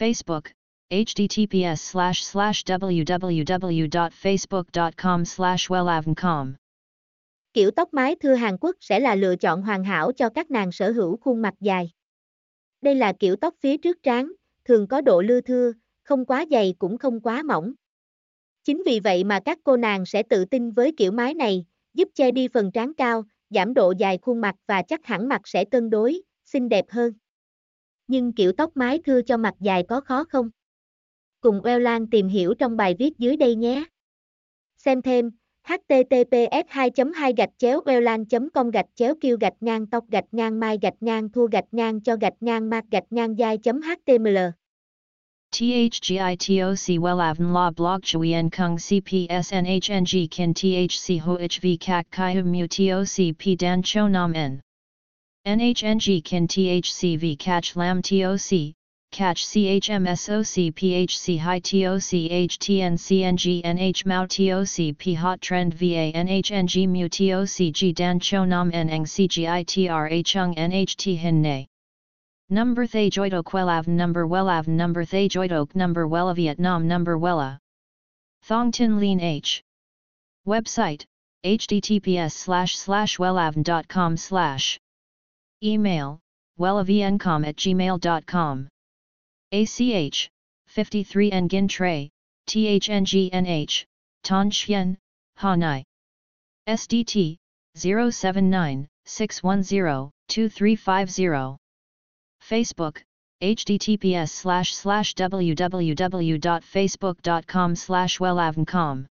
Facebook, https slash slash www.facebook.com slash wellavncom. Kiểu tóc mái thưa Hàn Quốc sẽ là lựa chọn hoàn hảo cho các nàng sở hữu khuôn mặt dài. Đây là kiểu tóc phía trước trán, thường có độ lưa thưa, không quá dày cũng không quá mỏng. Chính vì vậy mà các cô nàng sẽ tự tin với kiểu mái này, giúp che đi phần trán cao, giảm độ dài khuôn mặt và chắc hẳn mặt sẽ cân đối, xinh đẹp hơn nhưng kiểu tóc mái thưa cho mặt dài có khó không? Cùng Lan tìm hiểu trong bài viết dưới đây nhé. Xem thêm https 2 2 gạch chéo wellan com gạch chéo kêu gạch ngang tóc gạch ngang mai gạch ngang thua gạch ngang cho gạch ngang mạc gạch ngang dai html THGITOC WELAVN La Blog Chuyen Kung CPS NHNG Kin THC HO HV CAC CHI HUM Mu TOC P Dan Cho Nam N NHNG kin THCV catch lam TOC, catch CHMSOC PHC high TOC HTN CNG NH TOC P hot trend VA NHNG mu TOC G dan cho nam Neng CGITRA chung NHT hin nay. Number Thay Joidok Wellav Number Wellav Number Thay Joidok Number Wella Vietnam Number Wella Thong Tin Lean H Website https slash slash wellavn.com slash Email, wellavncom at gmail.com. ACH, 53 Nguyen Tray, THNGNH, Ton Chien, Hanai. SDT, 079 610 2350. Facebook, https slash slash www.facebook.com slash wellavncom.